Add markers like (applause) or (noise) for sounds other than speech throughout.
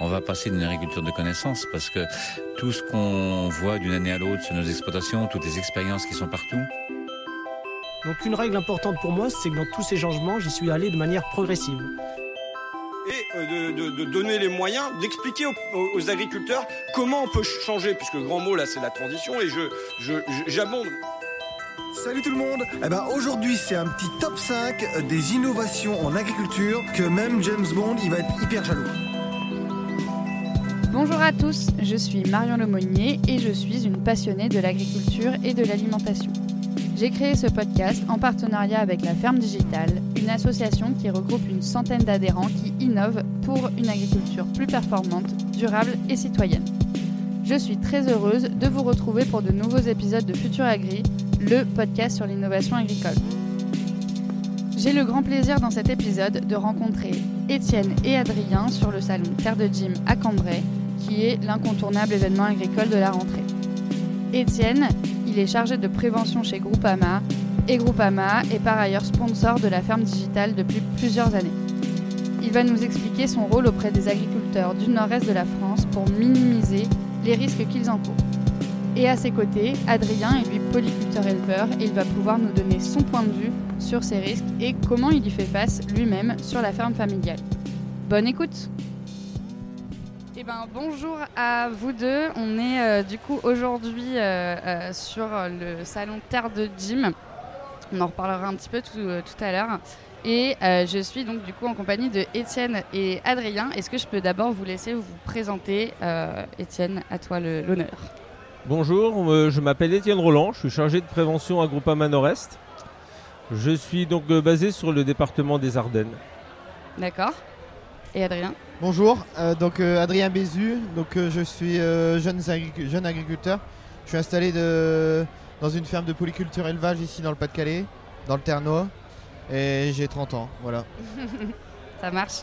on va passer d'une agriculture de connaissance parce que tout ce qu'on voit d'une année à l'autre sur nos exploitations, toutes les expériences qui sont partout. Donc une règle importante pour moi, c'est que dans tous ces changements, j'y suis allé de manière progressive. Et euh, de, de- de donner les moyens d'expliquer aux, aux agriculteurs comment on peut changer, puisque le grand mot là c'est la transition, et je je- je- j'abonde. Salut tout le monde Eh ben aujourd'hui c'est un petit top 5 des innovations en agriculture que même James Bond il va être hyper jaloux. Bonjour à tous, je suis Marion Lemonnier et je suis une passionnée de l'agriculture et de l'alimentation. J'ai créé ce podcast en partenariat avec la Ferme Digitale, une association qui regroupe une centaine d'adhérents qui innovent pour une agriculture plus performante, durable et citoyenne. Je suis très heureuse de vous retrouver pour de nouveaux épisodes de Futur Agri, le podcast sur l'innovation agricole. J'ai le grand plaisir dans cet épisode de rencontrer Étienne et Adrien sur le salon Terre de Gym à Cambrai, qui est l'incontournable événement agricole de la rentrée. Étienne, il est chargé de prévention chez Groupama et Groupama est par ailleurs sponsor de la ferme digitale depuis plusieurs années. Il va nous expliquer son rôle auprès des agriculteurs du nord-est de la France pour minimiser les risques qu'ils encourent. Et à ses côtés, Adrien est lui polyculteur éleveur et il va pouvoir nous donner son point de vue sur ces risques et comment il y fait face lui-même sur la ferme familiale. Bonne écoute ben, bonjour à vous deux. On est euh, du coup aujourd'hui euh, euh, sur le salon Terre de Gym. On en reparlera un petit peu tout, tout à l'heure. Et je suis donc du coup en compagnie de Étienne et Adrien. Est-ce que je peux d'abord vous laisser vous présenter Étienne, à toi l'honneur? Bonjour, je m'appelle Étienne Roland, je suis chargé de prévention à Groupama Nord-Est. Je suis donc basé sur le département des Ardennes. D'accord Et Adrien? Bonjour, euh, donc euh, Adrien Bézu, donc euh, je suis jeune, agric- jeune agriculteur. Je suis installé dans une ferme de polyculture élevage ici dans le Pas-de-Calais, dans le Ternois, et j'ai 30 ans, voilà. (laughs) Ça marche.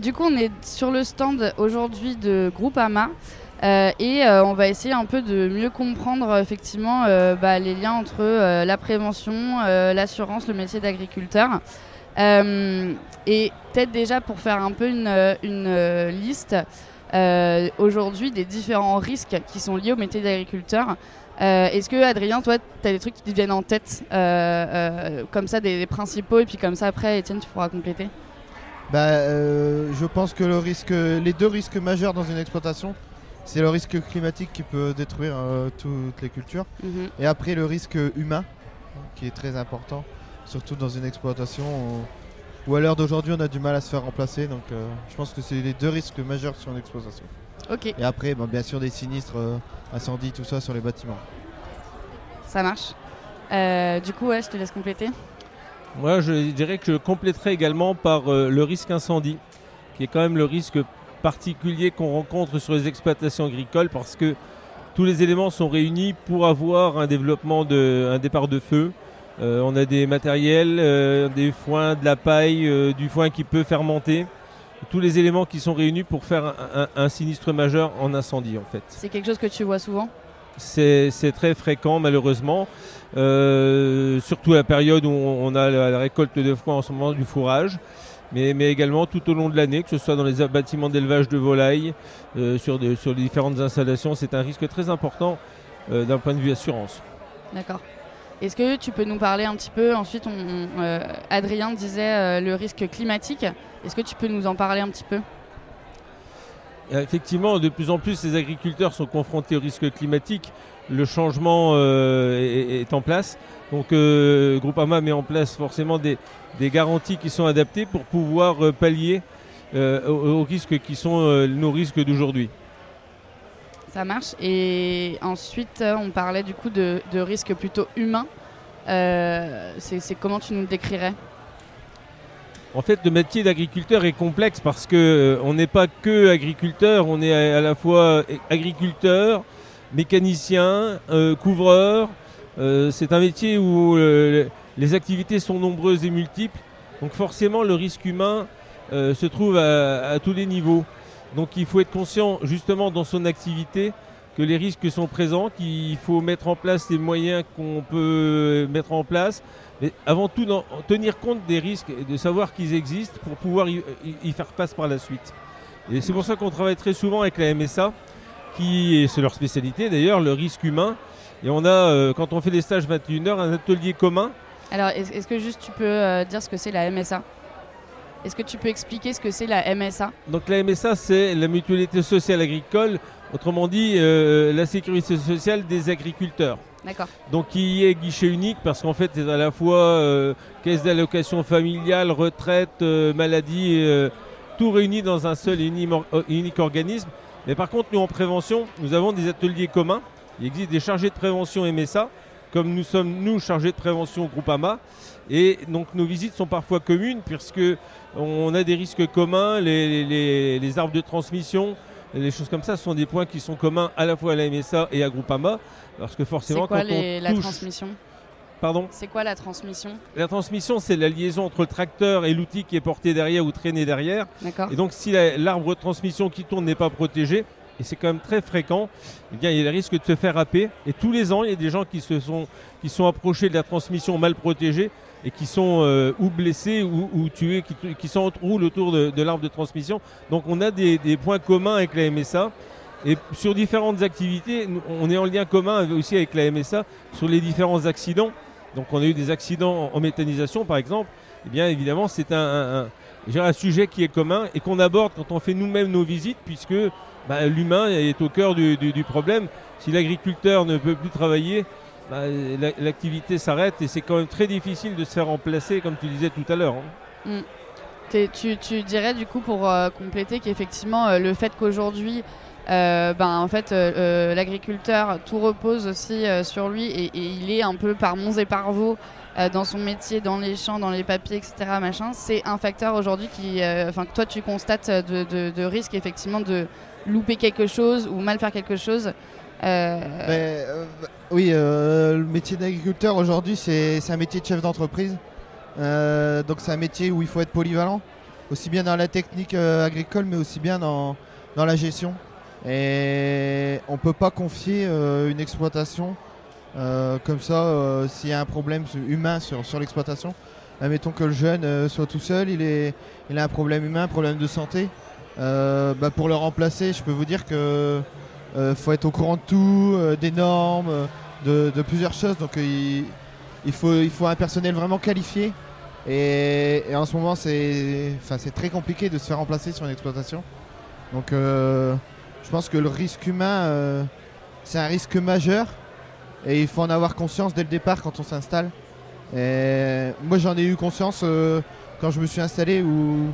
Du coup, on est sur le stand aujourd'hui de Groupama. et on va essayer un peu de mieux comprendre effectivement bah, les liens entre la prévention, l'assurance, le métier d'agriculteur. Euh, et peut-être déjà pour faire un peu une, euh, une, liste euh, aujourd'hui des différents risques qui sont liés au métier d'agriculteur. Euh, Est-ce que Adrien, toi, tu as des trucs qui te viennent en tête euh, euh, comme ça, des, des principaux, et puis comme ça après, Étienne, tu pourras compléter? Bah, je pense que le risque, les deux risques majeurs dans une exploitation, c'est le risque climatique qui peut détruire toutes les cultures, Mhm. et après le risque humain, qui est très important, surtout dans une exploitation où, où à l'heure d'aujourd'hui on a du mal à se faire remplacer. Donc euh, je pense que c'est les deux risques majeurs sur une exploitation. Ok, Et après, bien sûr, des sinistres, euh, incendies, tout ça sur les bâtiments. ça marche. Euh, du coup, ouais, je te laisse compléter. Moi, je dirais que je compléterai également par euh, le risque incendie, qui est quand même le risque particulier qu'on rencontre sur les exploitations agricoles parce que tous les éléments sont réunis pour avoir un développement de un départ de feu. Euh, on a des matériels, euh, des foins, de la paille, euh, du foin qui peut fermenter. Tous les éléments qui sont réunis pour faire un, un- un sinistre majeur en incendie en fait. C'est quelque chose que tu vois souvent? C'est c'est très fréquent malheureusement, Euh, surtout à la période où on on a la, la récolte de foin en ce moment du fourrage, mais, mais également tout au long de l'année, que ce soit dans les bâtiments d'élevage de volailles, euh, sur, de- sur les différentes installations, c'est un risque très important euh, d'un point de vue assurance. D'accord. Est-ce que tu peux nous parler un petit peu Ensuite, on, euh, Adrien disait euh, le risque climatique. Est-ce que tu peux nous en parler un petit peu? Euh, Effectivement, de plus en plus, les agriculteurs sont confrontés au risque climatique. Le changement est, en place. Donc, Groupama met en place forcément des, garanties qui sont adaptées pour pouvoir pallier aux, risques qui sont nos risques d'aujourd'hui. Ça marche. Et ensuite, euh, on parlait du coup de, de risques plutôt humains. Euh, c'est comment tu nous le décrirais? En fait, le métier d'agriculteur est complexe parce que euh, on n'est pas que agriculteur, on est à, la fois agriculteur, mécanicien, euh, couvreur. Euh, c'est un métier où euh, les activités sont nombreuses et multiples. Donc forcément, le risque humain euh, se trouve à tous les niveaux. Donc il faut être conscient justement dans son activité que les risques sont présents, qu'il faut mettre en place les moyens qu'on peut mettre en place, mais avant tout tenir compte des risques et de savoir qu'ils existent pour pouvoir y, faire face par la suite. Et c'est pour ça qu'on travaille très souvent avec la MSA, qui est, c'est leur spécialité d'ailleurs, le risque humain. Et on a, euh, quand on fait des stages 21 heures, un atelier commun. Alors, est-ce est-ce que juste tu peux euh, dire ce que c'est la MSA Est-ce que tu peux expliquer ce que c'est la MSA Donc la MSA, c'est la mutualité sociale agricole, autrement dit, euh, la sécurité sociale des agriculteurs. D'accord. Donc il est guichet unique parce qu'en fait c'est à la fois euh, caisse d'allocation familiale, retraite, euh, maladie, tout réuni dans un seul et uni- unique organisme. Mais par contre nous en prévention, nous avons des ateliers communs. Il existe des chargés de prévention MSA, comme nous sommes nous chargés de prévention Groupama. Et donc nos visites sont parfois communes puisque on a des risques communs, les, les- les arbres de transmission, les choses comme ça sont des points qui sont communs à la fois à la MSA et à Groupama. Parce que C'est forcément quoi quand les- on la touche... transmission? Pardon? C'est quoi la transmission? La transmission, c'est la liaison entre le tracteur et l'outil qui est porté derrière ou traîné derrière. Et donc, si la- l'arbre de transmission qui tourne n'est pas protégé, et c'est quand même très fréquent, eh bien, il y a le risque de se faire happer. Et tous les ans, il y a des gens qui se sont, qui sont approchés de la transmission mal protégée et qui sont euh, ou blessés ou, tués, qui, qui s'enroulent autour de, l'arbre de transmission. Donc, on a des, points communs avec la MSA. Et sur différentes activités, on est en lien commun aussi avec la MSA sur les différents accidents. Donc on a eu des accidents en- méthanisation par exemple. Eh bien évidemment c'est un- un- sujet qui est commun et qu'on aborde quand on fait nous-mêmes nos visites puisque bah, l'humain est au cœur du, problème. Si l'agriculteur ne peut plus travailler, bah, la- l'activité s'arrête et c'est quand même très difficile de se faire remplacer comme tu disais tout à l'heure. hein. T'es- Tu, dirais du coup pour euh, compléter qu'effectivement euh, le fait qu'aujourd'hui euh, ben, en fait l'agriculteur tout repose aussi sur lui et, et il est un peu par monts et par vaux euh, dans son métier, dans les champs, dans les papiers, etc. Machin, c'est un facteur aujourd'hui qui, euh, enfin que toi tu constates de, risque effectivement de louper quelque chose ou mal faire quelque chose. Euh, oui, le métier d'agriculteur aujourd'hui, c'est un métier de chef d'entreprise. Donc c'est un métier où il faut être polyvalent, aussi bien dans la technique agricole, mais aussi bien dans, dans la gestion. Et on ne peut pas confier une exploitation comme ça euh, s'il y a un problème humain sur, sur l'exploitation. Admettons que le jeune euh, soit tout seul, il, est, il a un problème humain, un problème de santé. Euh, bah, pour le remplacer, je peux vous dire que euh, faut être au courant de tout, euh, des normes, euh, de, de plusieurs choses. Donc euh, il, il faut, il faut un personnel vraiment qualifié. Et, et en ce moment, c'est très compliqué de se faire remplacer sur une exploitation. Donc euh, je pense que le risque humain, euh, c'est un risque majeur. Et il faut en avoir conscience dès le départ quand on s'installe. Et moi, j'en ai eu conscience euh, quand je me suis installé ou,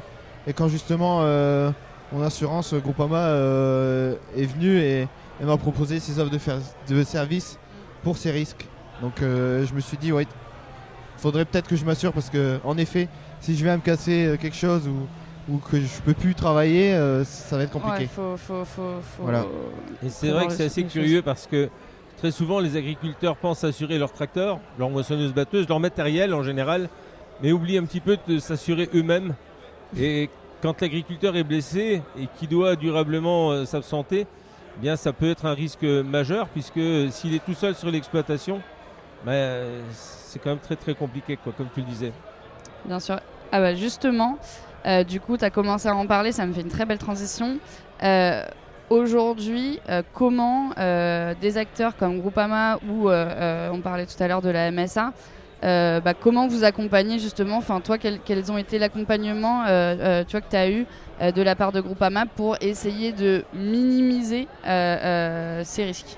et quand justement euh, mon assurance euh, Groupama euh, est venue et, et m'a proposé ses offres de, de service pour ces risques. Donc euh, je me suis dit, ouais, faudrait peut-être que je m'assure parce que, en effet, si je viens me casser quelque chose ou, ou que je peux plus travailler, euh, ça va être compliqué. ouais, faut, faut, faut, faut- Voilà. Et c'est vrai que c'est assez curieux parce que très souvent les agriculteurs pensent assurer leur tracteur, leur moissonneuse batteuse, leur matériel en général, mais oublient un petit peu de s'assurer eux-mêmes. Et quand l'agriculteur est blessé et qui doit durablement euh, s'absenter, eh bien ça peut être un risque majeur puisque s'il est tout seul sur l'exploitation, ben, c'est quand même très très compliqué comme tu le disais. Bien sûr. Ah bah justement, euh, du coup, tu as commencé à en parler, ça me fait une très belle transition. Euh, Aujourd'hui, euh, comment euh, des acteurs comme Groupama ou euh, on parlait tout à l'heure de la MSA, bah, comment vous accompagnez justement, enfin toi, quel- quels ont été l'accompagnement tu vois, que tu as eu de la part de Groupama pour essayer de minimiser ces risques?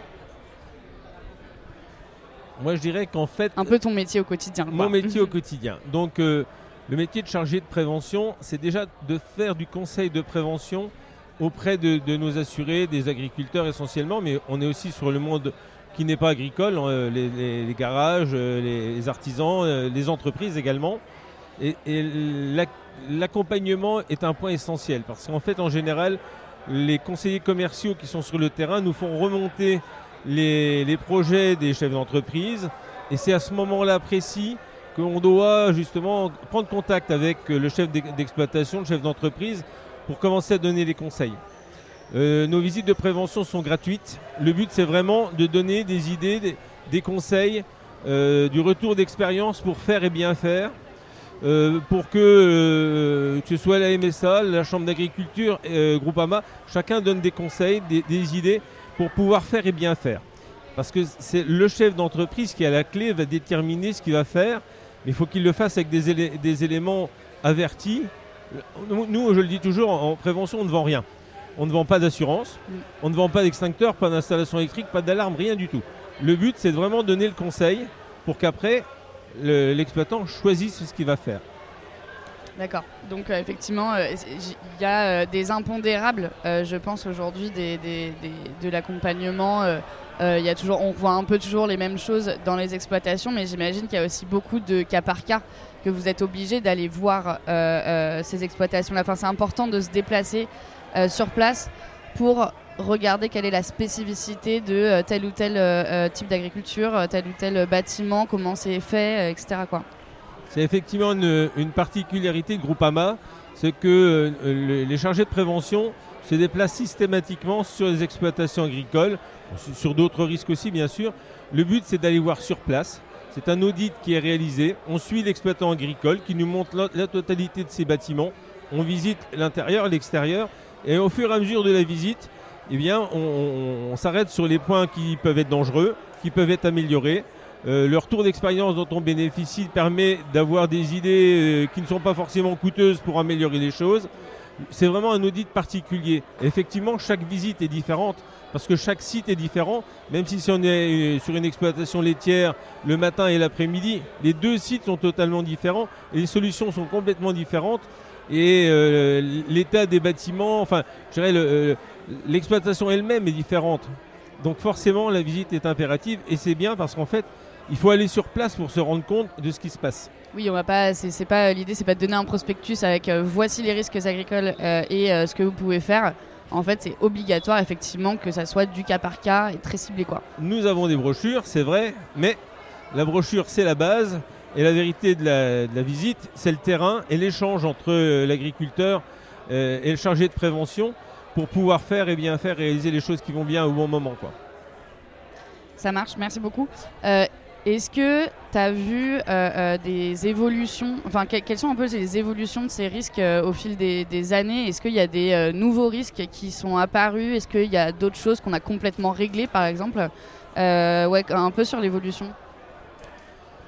Moi je dirais qu'en fait Un peu ton métier au quotidien. quoi. mon métier au (laughs) quotidien. Donc le métier de chargé de prévention, c'est déjà de faire du conseil de prévention auprès de, nos assurés, des agriculteurs essentiellement, mais on est aussi sur le monde qui n'est pas agricole, euh, les, garages, euh, les, artisans, euh, les entreprises également. Et, et l'ac- l'accompagnement est un point essentiel parce qu'en fait, en général, les conseillers commerciaux qui sont sur le terrain nous font remonter les, les projets des chefs d'entreprise. Et c'est à ce moment-là précis qu'on doit justement prendre contact avec le chef d'ex- d'exploitation, le chef d'entreprise, pour commencer à donner les conseils. Euh, nos visites de prévention sont gratuites. Le but, c'est vraiment de donner des idées, des, des conseils, euh, du retour d'expérience pour faire et bien faire. euh, pour que, que ce soit la MSA, la Chambre d'agriculture, Groupama, chacun donne des conseils, des, des idées pour pouvoir faire et bien faire. Parce que c'est le chef d'entreprise qui, à la clé, va déterminer ce qu'il va faire, mais il faut qu'il le fasse avec des, des éléments avertis. Nous, je le dis toujours, en en prévention, on ne vend rien. On ne vend pas d'assurance, Mm. on ne vend pas d'extincteur, pas d'installation électrique, pas d'alarme, rien du tout. Le but, c'est de vraiment donner le conseil pour qu'après, le- l'exploitant choisisse ce qu'il va faire. D'accord. Donc euh, effectivement, euh, il y a euh, des impondérables, je pense aujourd'hui, des, des- des- de l'accompagnement. Euh, y a toujours, on voit un peu toujours les mêmes choses dans les exploitations, mais j'imagine qu'il y a aussi beaucoup de cas par cas que vous êtes obligé d'aller voir euh, euh, ces exploitations-là. Enfin, c'est important de se déplacer sur place pour regarder quelle est la spécificité de tel ou tel type d'agriculture, tel ou tel bâtiment, comment c'est fait, etc. C'est effectivement une, particularité de Groupama, c'est que le- les chargés de prévention se déplacent systématiquement sur les exploitations agricoles, sur- d'autres risques aussi bien sûr. Le but c'est d'aller voir sur place. C'est un audit qui est réalisé. On suit l'exploitant agricole qui nous montre la, totalité de ses bâtiments. On visite l'intérieur, l'extérieur, et au fur et à mesure de la visite, eh bien, on s'arrête sur les points qui peuvent être dangereux, qui peuvent être améliorés. Euh, le retour d'expérience dont on bénéficie permet d'avoir des idées euh, qui ne sont pas forcément coûteuses pour améliorer les choses. C'est vraiment un audit particulier. Effectivement, chaque visite est différente parce que chaque site est différent. Même si on est euh, sur une exploitation laitière le matin et l'après-midi, les deux sites sont totalement différents les solutions sont complètement différentes. Et euh, l'état des bâtiments, enfin, je l'exploitation elle-même est différente. Donc forcément, la visite est impérative et c'est bien parce qu'en fait, il faut aller sur place pour se rendre compte de ce qui se passe. Oui, on va pas. C'est pas l'idée, c'est pas de donner un prospectus avec euh, voici les risques agricoles euh, et euh, ce que vous pouvez faire. En fait, c'est obligatoire effectivement que ça soit du cas par cas et très ciblé quoi. Nous avons des brochures, c'est vrai, mais la brochure c'est la base et la vérité de la, de la visite, c'est le terrain et l'échange entre l'agriculteur et le chargé de prévention pour pouvoir faire et bien faire, réaliser les choses qui vont bien au bon moment. Quoi. Ça marche, merci beaucoup. Euh, Est-ce que tu as vu euh, euh, des évolutions, enfin que- quelles sont un peu les évolutions de ces risques euh, au fil des, années? Est-ce qu'il y a des nouveaux risques qui sont apparus? Est-ce qu'il y a d'autres choses qu'on a complètement réglées par exemple? Un peu sur l'évolution.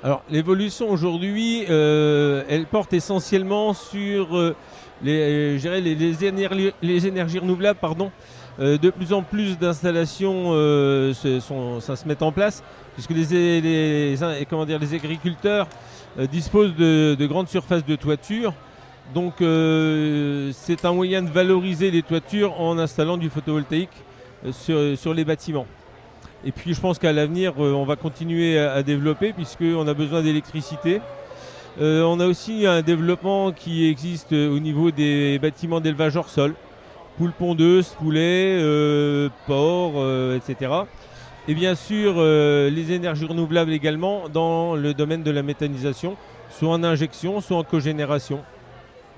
Alors l'évolution aujourd'hui, elle porte essentiellement sur les, les énergies renouvelables. Pardon. Euh, de plus en plus d'installations euh, se, ça se met en place, puisque les, agriculteurs euh, disposent de, de grandes surfaces de toiture. Donc c'est un moyen de valoriser les toitures en installant du photovoltaïque sur, les bâtiments. Et puis je pense qu'à l'avenir, on va continuer à, à développer puisqu'on a besoin d'électricité. On a aussi un développement qui existe au niveau des bâtiments d'élevage hors sol. Poules pondeuses, poulets, euh, porcs, euh, etc. Et bien sûr, euh, les énergies renouvelables également dans le domaine de la méthanisation, soit en injection, soit en cogénération.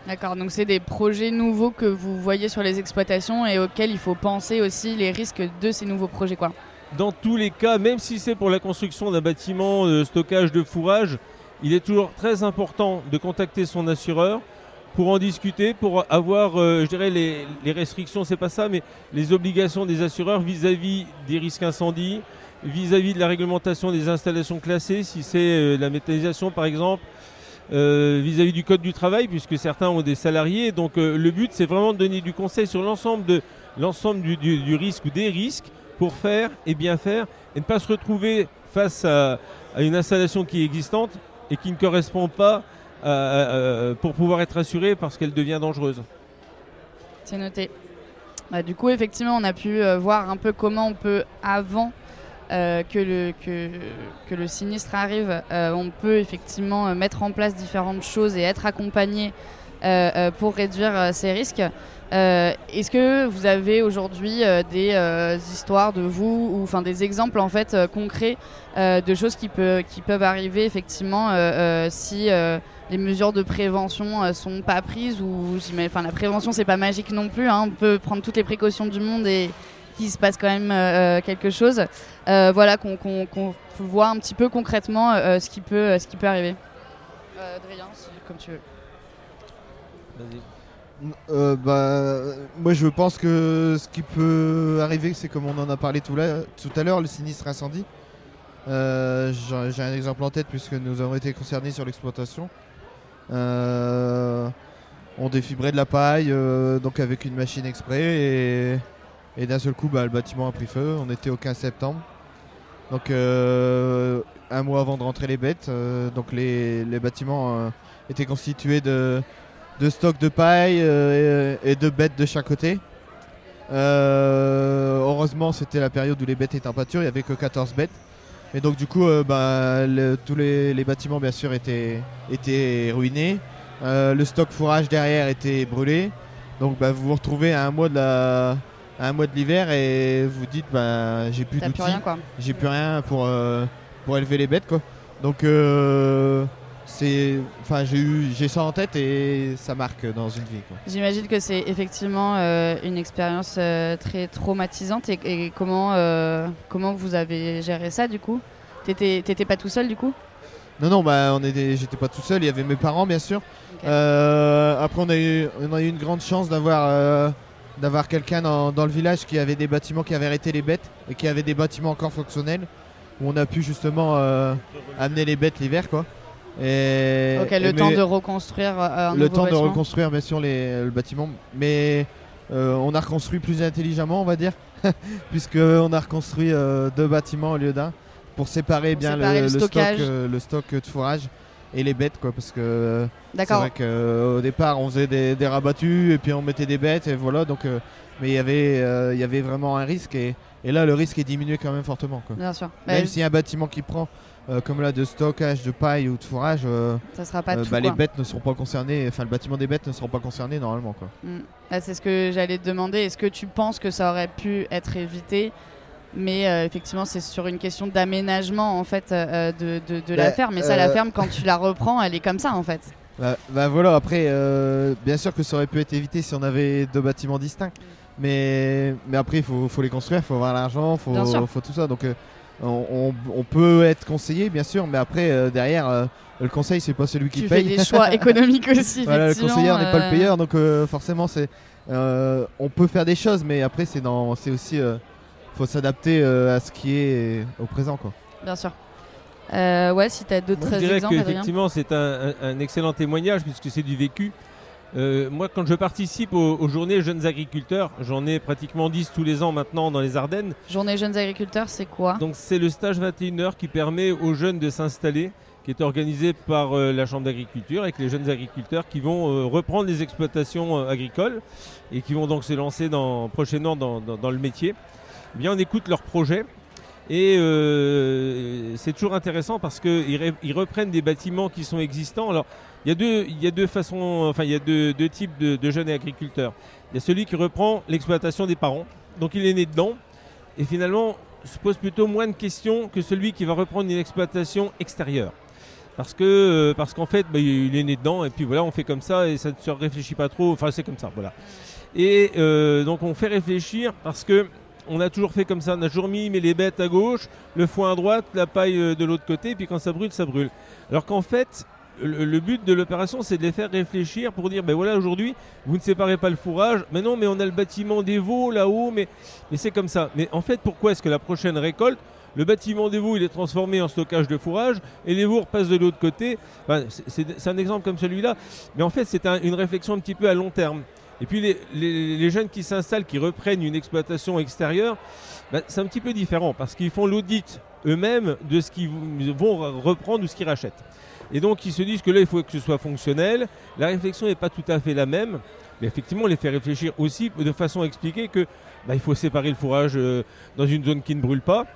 D'accord, donc c'est des projets nouveaux que vous voyez sur les exploitations et auxquels il faut penser aussi les risques de ces nouveaux projets quoi. dans tous les cas, même si c'est pour la construction d'un bâtiment de stockage de fourrage, il est toujours très important de contacter son assureur pour en discuter, pour avoir, euh, je dirais, les, restrictions, c'est pas ça, mais les obligations des assureurs vis-à-vis des risques incendies, vis-à-vis de la réglementation des installations classées, si c'est euh, la méthanisation par exemple, euh, vis-à-vis du code du travail, puisque certains ont des salariés. Donc le but, c'est vraiment de donner du conseil sur l'ensemble du risque ou des risques pour faire et bien faire et ne pas se retrouver face à, à une installation qui est existante et qui ne correspond pas à- à- à- pour pouvoir être assurée parce qu'elle devient dangereuse. C'est noté. Bah, du coup, effectivement, on a pu euh, voir un peu comment on peut, avant euh, que, le, que, le sinistre arrive, euh, on peut effectivement euh, mettre en place différentes choses et être accompagné euh, euh, pour réduire euh, ces risques. Euh, Est-ce que vous avez aujourd'hui euh, des euh, histoires de vous ou enfin des exemples en fait euh, concrets euh, de choses qui, peuvent arriver effectivement euh, euh, si euh, les mesures de prévention euh, sont pas prises ou j'imagine- enfin la prévention c'est pas magique non plus hein. on peut prendre toutes les précautions du monde et qu'il se passe quand même euh, euh, quelque chose Euh, voilà qu'on voit un petit peu concrètement euh, ce qui peut ce qui peut arriver Euh, Adrien, si- comme tu veux. Vas-y. Euh, bah, moi je pense que ce qui peut arriver, c'est comme on en a parlé tout, là- tout à l'heure, le sinistre incendie. Euh, J'ai j'ai un exemple en tête puisque nous avons été concernés sur l'exploitation. Euh, on défibrait de la paille euh, donc avec une machine exprès et, d'un seul coup bah, le bâtiment a pris feu. On était au 15 septembre. Donc euh, un mois avant de rentrer les bêtes, donc les, bâtiments étaient constitués de, stocks de paille et, de bêtes de chaque côté. Heureusement, c'était la période où les bêtes étaient en pâture, il n'y avait que 14 bêtes. Et donc, du coup, euh, bah, le- tous les, les bâtiments, bien sûr, étaient, étaient ruinés. Euh, le stock fourrage derrière était brûlé. Donc, bah, vous vous retrouvez à un mois de la- à un mois de l'hiver et vous dites, bah, j'ai plus d'outils j'ai plus rien pour, euh, pour élever les bêtes quoi. Donc c'est enfin j'ai eu j'ai ça en tête et ça marque dans une vie. J'imagine que c'est effectivement euh, une expérience euh, très traumatisante et, et comment, euh, comment vous avez géré ça du coup? T'étais pas tout seul du coup? Non non bah on était j'étais pas tout seul, il y avait mes parents bien sûr. Après on a eu on a eu une grande chance d'avoir d'avoir quelqu'un dans, dans le village qui avait des bâtiments qui avaient arrêté les bêtes et qui avait des bâtiments encore fonctionnels où on a pu justement amener les bêtes l'hiver quoi. Et, Ok, et le temps mes- de reconstruire euh, un le temps de bâtiment. reconstruire bien sûr les, le bâtiment, mais euh, on a reconstruit plus intelligemment, on va dire, (laughs) puisque on a reconstruit euh, deux bâtiments au lieu d'un pour séparer Pour bien séparer le le, stock, stockage. euh, le stock de fourrage et les bêtes, quoi, parce que euh, c'est vrai qu'au départ on faisait des, des rabattus et puis on mettait des bêtes et voilà, donc euh, mais il y avait euh, il y avait vraiment un risque et, et là le risque est diminué quand même fortement, quoi. Bien sûr. Même Bah, s'il y a un bâtiment qui prend euh, comme là de stockage de paille ou de fourrage. euh, ça sera pas euh, tout. bah, les bêtes ne seront pas concernées, enfin le bâtiment des bêtes ne seront pas concernés normalement quoi. Mm. Ah, c'est ce que j'allais te demander. Est-ce que tu penses que ça aurait pu être évité? Mais euh, effectivement, c'est sur une question d'aménagement en fait de, la Bah, ferme. Mais ça, la ferme, quand tu la reprends, elle est comme ça en fait. Bah, bah voilà, après, bien sûr que ça aurait pu être évité si on avait deux bâtiments distincts. Mais, mais après, il faut, faut les construire, il faut avoir l'argent, il faut, faut tout ça. Donc on, on- on peut être conseillé, bien sûr, mais après, euh, derrière, euh, le conseil, c'est pas celui qui Tu paye. fais des choix (laughs) économiques aussi. voilà, le conseiller n'est pas euh, le payeur, donc euh, forcément, c'est, euh, on peut faire des choses, mais après, c'est, dans, c'est aussi, euh, faut s'adapter euh, à ce qui est au présent. Quoi. Bien sûr. Euh, ouais, si t'as d'autres Moi, je dirais exemples, qu'effectivement, c'est un, un- un excellent témoignage puisque c'est du vécu. Euh, moi, quand je participe aux, aux journées jeunes agriculteurs, j'en ai pratiquement 10 tous les ans maintenant dans les Ardennes. Journée jeunes agriculteurs, c'est quoi? Donc, c'est le stage 21 heures qui permet aux jeunes de s'installer, qui est organisé par euh, la Chambre d'agriculture avec les jeunes agriculteurs qui vont euh, reprendre les exploitations agricoles et qui vont donc se lancer dans, prochainement dans, dans- dans le métier. Eh bien, on écoute leurs projets. Et euh, c'est toujours intéressant parce qu'ils ils reprennent des bâtiments qui sont existants. Alors, il y a deux, il y a deux façons, enfin, il y a deux, types de, de jeunes agriculteurs. Il y a celui qui reprend l'exploitation des parents, donc il est né dedans, et finalement se pose plutôt moins de questions que celui qui va reprendre une exploitation extérieure. Parce que euh, parce qu'en fait, bah, il est né dedans, et puis voilà, on fait comme ça, et ça ne se réfléchit pas trop. Enfin, c'est comme ça, voilà. Et euh, donc on fait réfléchir parce que on a toujours fait comme ça, on a toujours mis les bêtes à gauche, le foin à droite, la paille euh, de l'autre côté, puis quand ça brûle, ça brûle. Alors qu'en fait, le, but de l'opération, c'est de les faire réfléchir pour dire, ben voilà, aujourd'hui, vous ne séparez pas le fourrage, mais non, mais on a le bâtiment des veaux là-haut, mais, c'est comme ça. Mais en fait, pourquoi est-ce que la prochaine récolte, le bâtiment des veaux, il est transformé en stockage de fourrage, et les veaux repassent de l'autre côté? Enfin, c'est- un exemple comme celui-là, mais en fait, c'est un- une réflexion un petit peu à long terme. Et puis les, jeunes qui s'installent, qui reprennent une exploitation extérieure, bah, c'est un petit peu différent parce qu'ils font l'audit eux-mêmes de ce qu'ils vont re- reprendre ou ce qu'ils rachètent. Et donc ils se disent que là, il faut que ce soit fonctionnel. La réflexion n'est pas tout à fait la même. Mais effectivement, on les fait réfléchir aussi de façon à expliquer que bah, il faut séparer le fourrage euh, dans une zone qui ne brûle pas.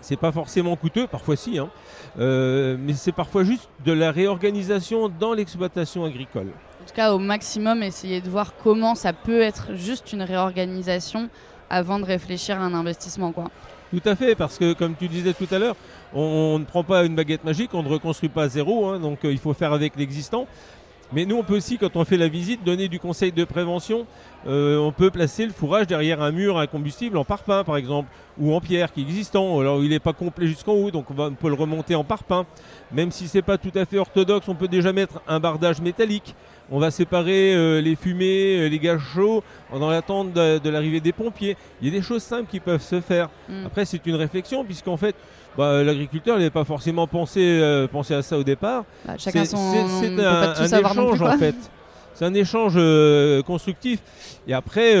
C'est pas forcément coûteux, parfois si, hein. Euh, mais c'est parfois juste de la réorganisation dans l'exploitation agricole. En tout cas, au maximum, essayer de voir comment ça peut être juste une réorganisation avant de réfléchir à un investissement. Quoi. Tout à fait, parce que comme tu disais tout à l'heure, on, ne prend pas une baguette magique, on ne reconstruit pas à zéro, hein, donc euh, il faut faire avec l'existant. Mais nous, on peut aussi, quand on fait la visite, donner du conseil de prévention. Euh, on peut placer le fourrage derrière un mur à combustible en parpaing, par exemple, ou en pierre qui est existant. Alors, il n'est pas complet jusqu'en haut, donc on peut le remonter en parpaing. Même si c'est pas tout à fait orthodoxe, on peut déjà mettre un bardage métallique. On va séparer euh, les fumées, euh, les gaz chauds dans l'attente de, de l'arrivée des pompiers. Il y a des choses simples qui peuvent se faire. Mm. Après, c'est une réflexion, puisqu'en fait, bah, l'agriculteur n'avait pas forcément pensé, euh, pensé à ça au départ. Bah, chacun C'est- son. c'est- un, échange plus, en fait. C'est un échange euh, constructif. Et après,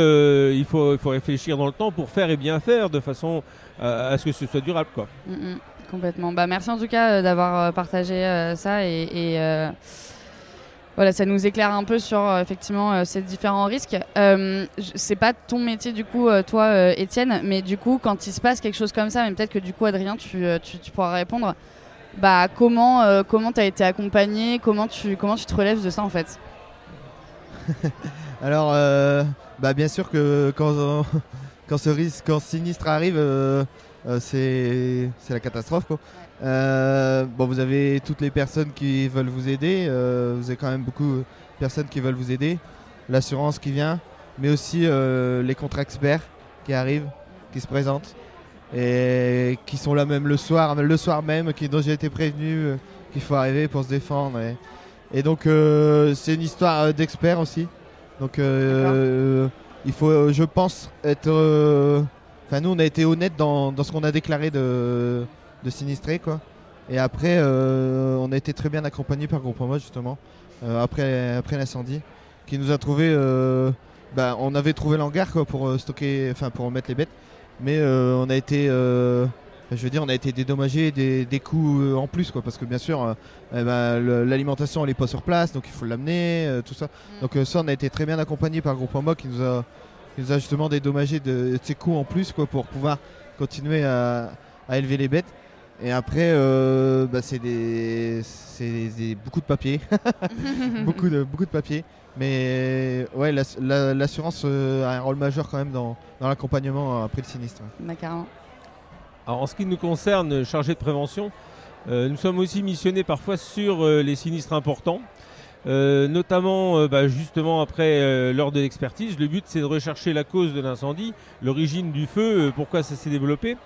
il, faut, il faut réfléchir dans le temps pour faire et bien faire de façon à, ce que ce soit durable. Quoi. Mm, mm, complètement. Bah, merci en tout cas d'avoir partagé ça et, et, voilà, ça nous éclaire un peu sur euh, effectivement euh, ces différents risques. Euh, c'est pas ton métier du coup, toi, Étienne, mais du coup, quand il se passe quelque chose comme ça, mais peut-être que du coup, Adrien, tu, pourras répondre. Bah, comment euh, comment t'as été accompagné? Comment tu comment tu te relèves de ça en fait? (laughs) Alors, bah, bien sûr que quand, quand ce risque, quand ce sinistre arrive, euh, euh, c'est la catastrophe. Quoi. Euh, bon, vous avez toutes les personnes qui veulent vous aider. vous avez quand même beaucoup de personnes qui veulent vous aider. L'assurance qui vient, mais aussi les contrats experts qui arrivent, qui se présentent et qui sont là même le soir, le soir même, qui, dont j'ai été prévenu qu'il faut arriver pour se défendre. Et, et donc, c'est une histoire d'experts aussi. Donc il faut, euh, je pense, être. euh, Enfin, nous, on a été honnête dans, dans ce qu'on a déclaré de, de sinistré, quoi. Et après, euh, on a été très bien accompagné par Groupama, justement, euh, après, après l'incendie, qui nous a trouvé. euh, bah, on avait trouvé l'hangar, quoi, pour euh, stocker, enfin, pour mettre les bêtes. Mais on a été. Je veux dire, on a été dédommagé des, des coûts euh, en plus, quoi, parce que bien sûr, euh, eh ben, l'alimentation elle est pas sur place, donc il faut l'amener, euh, tout ça. Donc euh, ça, on a été très bien accompagné par Groupama qui nous a, qui nous a justement dédommagé de, de ces coûts en plus, quoi, pour pouvoir continuer à, à élever les bêtes. Et après, euh, bah, c'est des, beaucoup de papier, (laughs) beaucoup de, beaucoup de papier. Mais ouais, l'ass- la- l'assurance a un rôle majeur quand même dans, dans l'accompagnement après le sinistre. Bah, carrément. En ce qui nous concerne, chargé de prévention, euh, nous sommes aussi missionnés parfois sur euh, les sinistres importants. Euh, notamment bah, justement après lors de l'expertise, le but c'est de rechercher la cause de l'incendie, l'origine du feu, pourquoi ça s'est développé,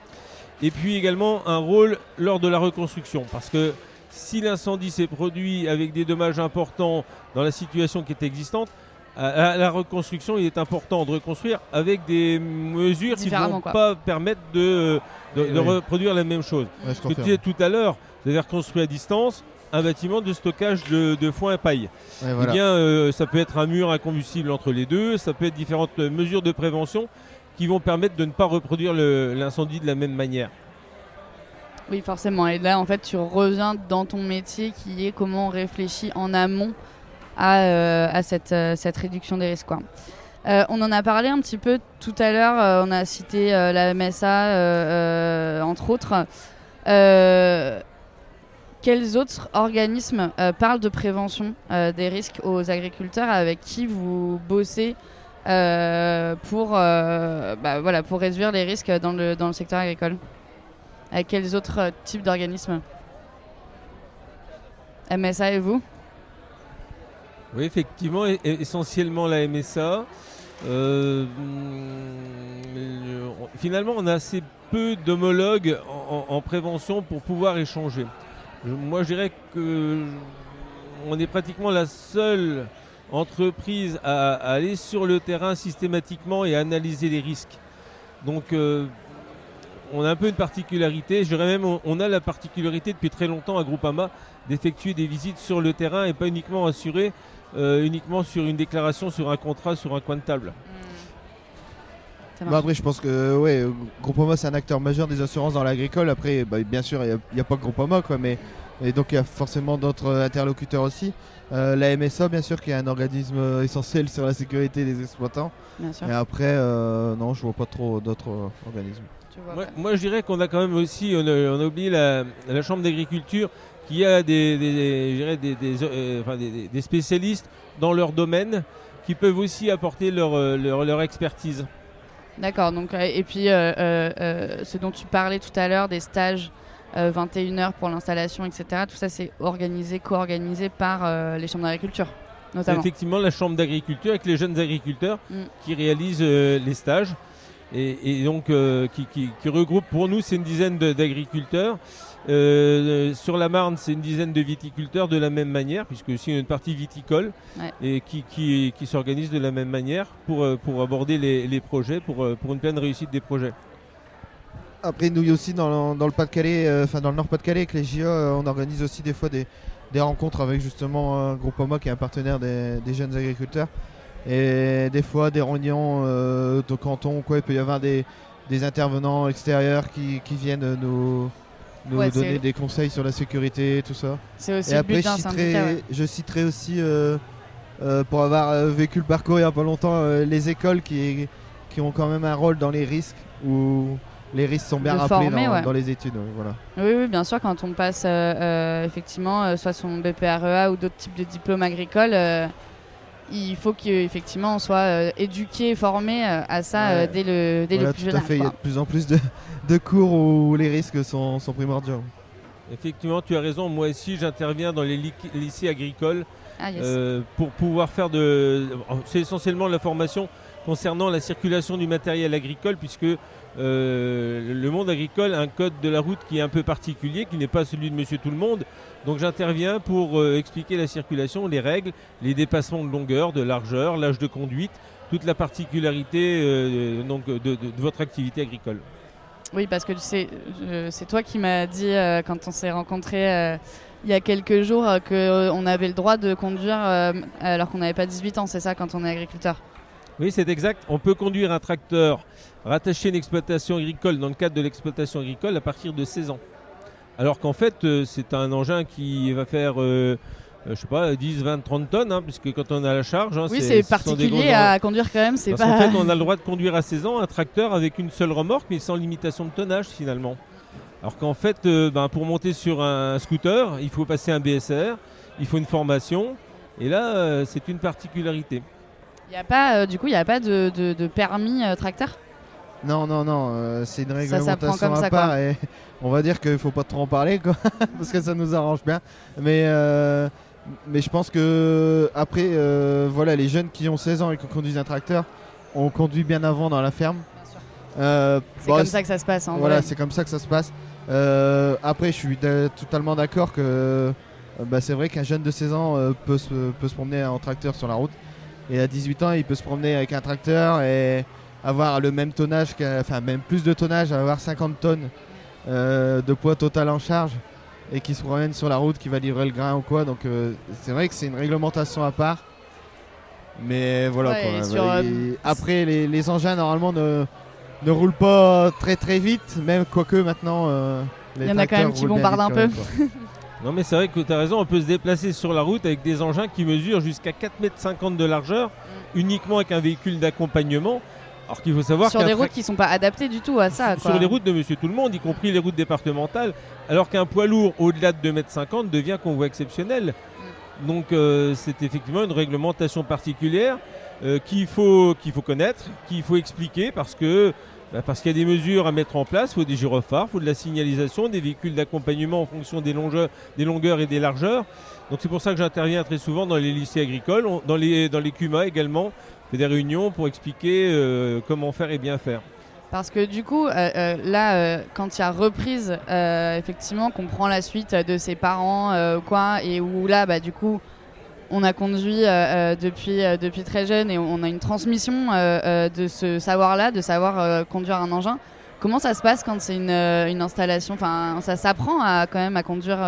et puis également un rôle lors de la reconstruction, parce que si l'incendie s'est produit avec des dommages importants dans la situation qui était existante, à à la reconstruction, il est important de reconstruire avec des mesures qui ne vont quoi. pas permettre de, de, Oui, de oui. reproduire la même chose. Ouais, Ce que tu disais tout à l'heure, c'est-à-dire construire à distance un bâtiment de stockage de, de foin et paille. Voilà. Eh bien, euh, ça peut être un mur à combustible entre les deux, ça peut être différentes euh, mesures de prévention qui vont permettre de ne pas reproduire l'incendie de la même manière. Oui, forcément. Et là, en fait, tu reviens dans ton métier qui est comment on réfléchit en amont à, euh, euh, cette réduction des risques. Euh, on en a parlé un petit peu tout à l'heure. on a cité la MSA, entre autres. Quels autres organismes parlent de prévention des risques aux agriculteurs avec qui vous bossez pour, bah, voilà, pour réduire les risques dans le, dans le secteur agricole? Avec quels autres types d'organismes? MSA et vous? Oui, effectivement, essentiellement la MSA. Euh, hum, finalement, on a assez peu d'homologues en, en- en prévention pour pouvoir échanger. Moi, je dirais que on est pratiquement la seule entreprise à, aller sur le terrain systématiquement et à analyser les risques. Donc, euh, on a un peu une particularité. Je dirais même, on a la particularité depuis très longtemps à Groupama d'effectuer des visites sur le terrain et pas uniquement assurer euh, uniquement sur une déclaration, sur un contrat, sur un coin de table. Bah, après, je pense que ouais, Groupama c'est un acteur majeur des assurances dans l'agricole. Après, bah, bien sûr, il n'y a, pas que Groupama, quoi, mais et donc il y a forcément d'autres euh, interlocuteurs aussi. Euh, la MSA, bien sûr, qui est un organisme essentiel sur la sécurité des exploitants. Bien sûr. Et après, euh, non, je vois pas trop d'autres organismes. Tu vois Moi, je dirais qu'on a quand même aussi, on a, on a oublié la, la Chambre d'agriculture qui a des, des- euh, enfin, des- spécialistes dans leur domaine qui peuvent aussi apporter leur, euh, leur, leur expertise. D'accord. Donc euh, et puis euh, euh, euh, ce dont tu parlais tout à l'heure des stages 21 heures pour l'installation, etc. Tout ça c'est organisé, co-organisé par les chambres d'agriculture. notamment. effectivement la chambre d'agriculture avec les jeunes agriculteurs Mm. qui réalisent les stages et, et donc qui, qui, qui regroupe pour nous c'est une dizaine d'agriculteurs. Euh, sur la Marne, c'est une dizaine de viticulteurs de la même manière, puisque a une partie viticole Ouais. et qui, qui, qui s'organise de la même manière pour, euh, pour aborder les, les projets, pour, euh, pour une pleine réussite des projets. Après, nous aussi, dans, le- dans le Pas-de-Calais, euh, enfin dans le Nord-Pas-de-Calais, avec les JO, euh, on organise aussi des fois des, des rencontres avec justement un Groupama qui est un partenaire des, des jeunes agriculteurs. Et des fois, des réunions euh, de canton, quoi, il peut y avoir des, des intervenants extérieurs qui, qui viennent nous, nous Ouais, donner des conseils sur la sécurité, tout ça. C'est aussi Et le après, but je citerai, syndicat. ouais. je citerai aussi, euh, euh, pour avoir euh, vécu le parcours il n'y a pas longtemps, les écoles qui, qui ont quand même un rôle dans les risques, où les risques sont bien rappelés former, dans, ouais. dans les études. voilà. Oui, oui, bien sûr, quand on passe effectivement soit son BPREA ou d'autres types de diplômes agricoles, il faut qu'effectivement on soit euh, éduqué, formé euh, à ça euh, Ouais. dès le, dès Voilà, le plus tout jeune à âge. fait, il y a de plus en plus de, de cours où les risques sont, sont primordiaux. Effectivement, tu as raison. Moi aussi, j'interviens dans les lyc- lycées agricoles Ah, yes. euh, pour pouvoir faire de. C'est essentiellement la formation concernant la circulation du matériel agricole, puisque euh, le monde agricole a un code de la route qui est un peu particulier, qui n'est pas celui de Monsieur Tout le Monde. Donc j'interviens pour euh, expliquer la circulation, les règles, les dépassements de longueur, de largeur, l'âge de conduite, toute la particularité euh, donc de- de- votre activité agricole. Oui, parce que c'est toi qui m'as dit quand on s'est rencontrés il y a quelques jours qu'on avait le droit de conduire alors qu'on n'avait pas 18 ans, c'est ça, quand on est agriculteur? Oui, c'est exact. On peut conduire un tracteur rattaché à une exploitation agricole dans le cadre de l'exploitation agricole à partir de 16 ans. Alors qu'en fait, euh, c'est un engin qui va faire, euh, euh, je sais pas, 10, 20, 30 tonnes, hein, puisque quand on a la charge, hein, Oui, c'est particulier à conduire quand même, c'est pas. fait, on a le droit de conduire à 16 ans un tracteur avec une seule remorque, mais sans limitation de tonnage finalement. Alors qu'en fait, euh, ben, pour monter sur un scooter, il faut passer un BSR, il faut une formation, et là, euh, c'est une particularité. Y a pas, euh, du coup, il n'y a pas de, de- de permis euh, tracteur? Non, non, non, euh, c'est une Ça s'apprend réglementation comme à ça, part et (laughs) on va dire qu'il faut pas trop en parler quoi, (laughs) parce que ça nous arrange bien. Mais, euh, mais je pense que après, euh, voilà, les jeunes qui ont 16 ans et qui conduisent un tracteur, on conduit bien avant dans la ferme. Euh, C'est comme ça que ça se passe. En Voilà, vrai. c'est comme ça que ça se passe. Euh, après, je suis d'a- totalement d'accord que euh, bah, c'est vrai qu'un jeune de 16 ans euh, peut, se, peut se promener en tracteur sur la route. Et à 18 ans, il peut se promener avec un tracteur et avoir le même tonnage, enfin même plus de tonnage, avoir 50 tonnes euh, de poids total en charge et qui se promène sur la route, qui va livrer le grain ou quoi. Donc euh, c'est vrai que c'est une réglementation à part. Mais voilà Ouais, quoi. et sur, euh, Après, les, les engins normalement ne, ne roulent pas très très vite, même quoique maintenant. Il y en a quand même qui bombardent un peu. (laughs) Non mais c'est vrai que tu as raison, on peut se déplacer sur la route avec des engins qui mesurent jusqu'à 4,50 m de largeur, uniquement avec un véhicule d'accompagnement. Alors qu'il faut savoir Sur des routes qui sont pas adaptées du tout à ça. Quoi. sur les routes de Monsieur Tout le Monde, y compris les routes départementales, alors qu'un poids lourd au-delà de 2,50 m devient convoi exceptionnel. Donc euh, c'est effectivement une réglementation particulière euh, qu'il faut, qu'il faut connaître, qu'il faut expliquer parce que bah, parce qu'il y a des mesures à mettre en place, il faut des gyrophares, il faut de la signalisation, des véhicules d'accompagnement en fonction des longueurs, des longueurs et des largeurs. Donc c'est pour ça que j'interviens très souvent dans les lycées agricoles, dans les, dans les CUMA également, on fait des réunions pour expliquer euh, comment faire et bien faire. Parce que du coup, euh, euh, là, quand il y a reprise, effectivement, qu'on prend la suite de ses parents, quoi, et où là, bah, du coup, on a conduit euh, euh, depuis, euh, depuis très jeune et on a une transmission de ce savoir-là, de savoir conduire un engin. Comment ça se passe quand c'est une, une installation? Enfin, ça s'apprend à, quand même à conduire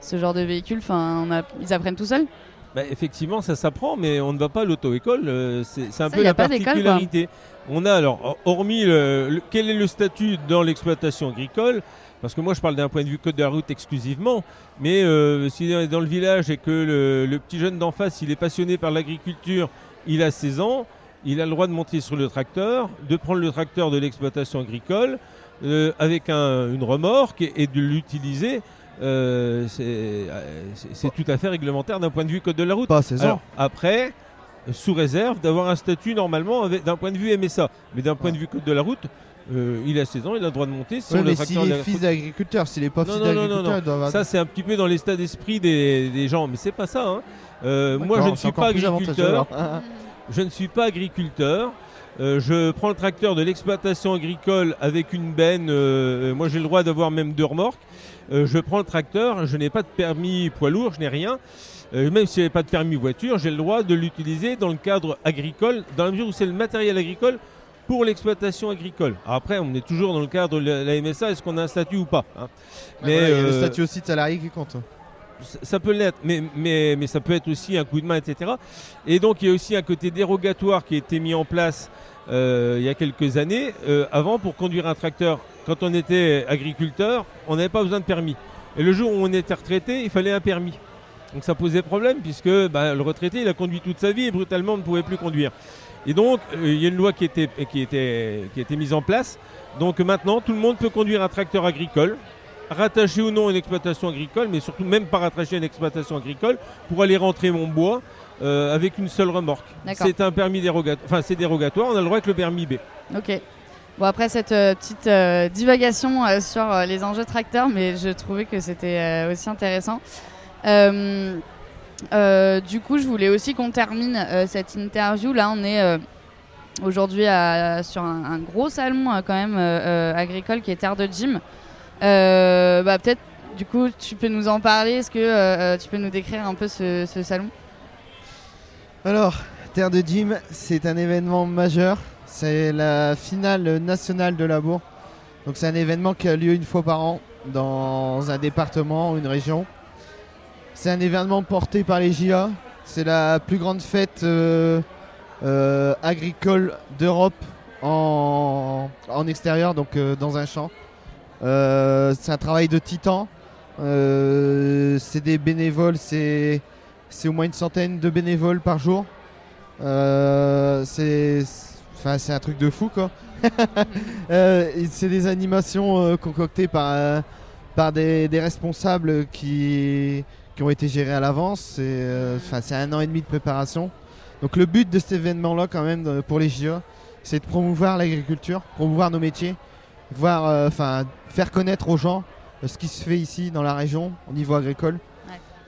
ce genre de véhicule. Enfin, on a- ils apprennent tout seuls. Bah, effectivement, ça s'apprend, mais on ne va pas à l'auto-école. c'est un Ça, peu la particularité. On a alors, hor- hormis le, le- quel est le statut dans l'exploitation agricole, parce que moi je parle d'un point de vue code de la route exclusivement, mais euh, si on est dans le village et que le, le petit jeune d'en face, il est passionné par l'agriculture, il a 16 ans, il a le droit de monter sur le tracteur, de prendre le tracteur de l'exploitation agricole euh, avec un- une remorque et, et de l'utiliser. euh, c'est tout à fait réglementaire d'un point de vue code de la route. Pas à 16 ans. Alors, après, sous réserve d'avoir un statut normalement d'un point de vue MSA. Mais d'un point de vue code de la route, euh, il a 16 ans, il a le droit de monter sur Ouais, mais s'il est fils d'agriculteur, s'il est pas Non, fils d'agriculteur, non. il doit avoir. Ça, c'est un petit peu dans l'état d'esprit des, des gens, mais c'est pas ça. hein. Euh, moi, je ne suis pas agriculteur. (laughs) Je ne suis pas agriculteur. Euh, je prends le tracteur de l'exploitation agricole avec une benne. euh, moi, j'ai le droit d'avoir même deux remorques. Je prends le tracteur. Je n'ai pas de permis poids lourd. Je n'ai rien. Euh, même si je n'ai pas de permis voiture, j'ai le droit de l'utiliser dans le cadre agricole, dans la mesure où c'est le matériel agricole pour l'exploitation agricole. Alors après, on est toujours dans le cadre de la MSA. Est-ce qu'on a un statut ou pas hein. Mais il y a le euh, statut aussi de salarié qui compte. ça- ça peut l'être, mais, mais, mais ça peut être aussi un coup de main, etc. Et donc il y a aussi un côté dérogatoire qui a été mis en place euh, il y a quelques années. Euh, avant, pour conduire un tracteur, quand on était agriculteur, on n'avait pas besoin de permis. Et le jour où on était retraité, il fallait un permis. Donc ça posait problème puisque bah, le retraité, il a conduit toute sa vie et brutalement ne pouvait plus conduire. Et donc euh, il y a une loi qui était, qui, était, qui a été mise en place. Donc maintenant, tout le monde peut conduire un tracteur agricole rattaché ou non à une exploitation agricole, mais surtout même pas rattaché à une exploitation agricole, pour aller rentrer mon bois euh, avec une seule remorque. C'est un permis dérogatoire, enfin c'est dérogatoire, on a le droit avec le permis B. Ok. Bon, après cette euh, petite euh, divagation sur les enjeux tracteurs, mais je trouvais que c'était aussi intéressant. Euh, du coup, je voulais aussi qu'on termine euh, cette interview. Là, on est euh, aujourd'hui sur un, gros salon quand même agricole qui est Terre de Gym. Bah, Peut-être, du coup, tu peux nous en parler. Est-ce que tu peux nous décrire un peu ce, ce salon? Alors, Terre de Gym, c'est un événement majeur. C'est la finale nationale de la bourre. Donc c'est un événement qui a lieu une fois par an dans un département ou une région. C'est un événement porté par les JA. C'est la plus grande fête euh, euh, agricole d'Europe en, en extérieur, donc euh, dans un champ. C'est un travail de titan. C'est des bénévoles, c'est au moins une centaine de bénévoles par jour. C'est un truc de fou quoi. (laughs) C'est des animations concoctées par, par des, des responsables qui, qui ont été gérés à l'avance. C'est euh, c'est un an et demi de préparation. Donc le but de cet événement-là quand même de- pour les JO, c'est de promouvoir l'agriculture, promouvoir nos métiers, voir, euh, enfin, faire connaître aux gens euh, ce qui se fait ici dans la région au niveau agricole.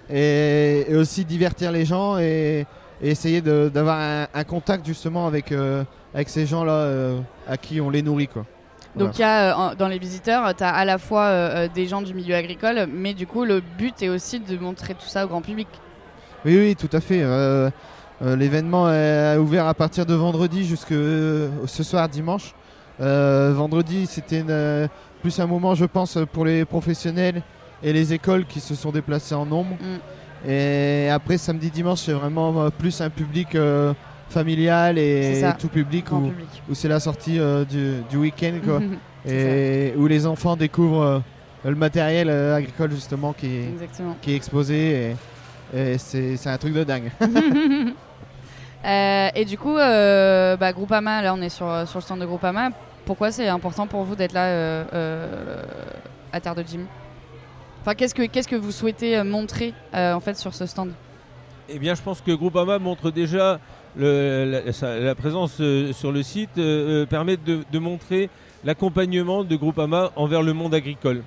Et, et aussi divertir les gens et, et essayer d'avoir un, un contact justement avec, euh, avec ces gens-là euh, à qui on les nourrit. Quoi. Donc il y a euh, dans les visiteurs, tu as à la fois euh, euh, des gens du milieu agricole, mais du coup le but est aussi de montrer tout ça au grand public. Oui, oui, tout à fait. Euh, euh, L'événement est ouvert à partir de vendredi jusque euh, ce soir dimanche. Euh, vendredi, c'était euh, plus un moment, je pense, pour les professionnels et les écoles qui se sont déplacés en nombre. Mm. Et après, samedi, dimanche, c'est vraiment euh, plus un public euh, familial et tout public où, public. où c'est la sortie euh, du, du week-end quoi. (laughs) Et où les enfants découvrent euh, le matériel euh, agricole justement qui, Exactement. qui est exposé et, et c'est c'est un truc de dingue. (laughs) Euh, et du coup, euh, bah, Groupama, là on est sur, sur le stand de Groupama. Pourquoi c'est important pour vous d'être là euh, euh, à Terre de Gym? Enfin, qu'est-ce que qu'est-ce que vous souhaitez montrer euh, en fait sur ce stand? Eh bien, je pense que Groupama montre déjà la, présence euh, sur le site, euh, euh, permet de, montrer l'accompagnement de Groupama envers le monde agricole.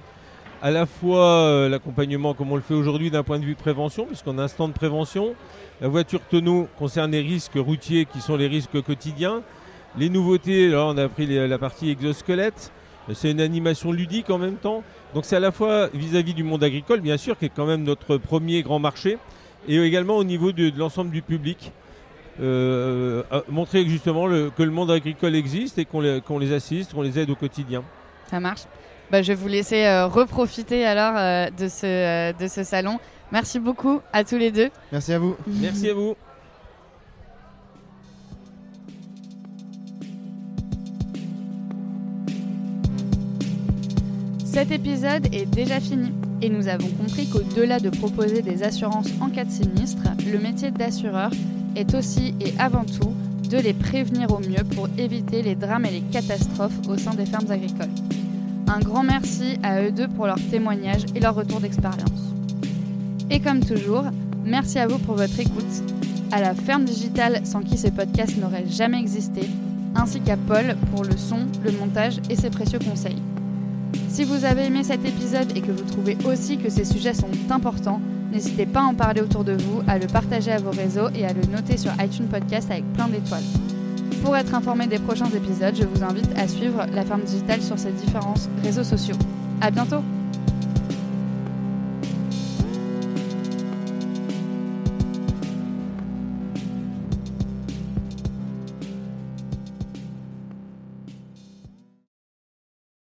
À la fois l'accompagnement comme on le fait aujourd'hui d'un point de vue prévention, puisqu'on a un stand de prévention. La voiture tonneau concerne les risques routiers qui sont les risques quotidiens. Les nouveautés, là on a pris la partie exosquelette. C'est une animation ludique en même temps. Donc c'est à la fois vis-à-vis du monde agricole, bien sûr, qui est quand même notre premier grand marché, et également au niveau de l'ensemble du public. Euh, à- montrer justement le- que le monde agricole existe et qu'on les, assiste, qu'on les aide au quotidien. Ça marche bah, Je vais vous laisser euh, reprofiter alors euh, de, ce, euh, de ce salon. Merci beaucoup à tous les deux. Merci à vous. (laughs) Merci à vous. Cet épisode est déjà fini et nous avons compris qu'au-delà de proposer des assurances en cas de sinistre, le métier d'assureur est aussi et avant tout de les prévenir au mieux pour éviter les drames et les catastrophes au sein des fermes agricoles. Un grand merci à eux deux pour leur témoignage et leur retour d'expérience. Et comme toujours, merci à vous pour votre écoute, à la ferme digitale sans qui ce podcast n'aurait jamais existé, ainsi qu'à Paul pour le son, le montage et ses précieux conseils. Si vous avez aimé cet épisode et que vous trouvez aussi que ces sujets sont importants, N'hésitez pas à en parler autour de vous, à le partager à vos réseaux et à le noter sur iTunes Podcast avec plein d'étoiles. Pour être informé des prochains épisodes, je vous invite à suivre La Ferme Digitale sur ses différents réseaux sociaux. À bientôt!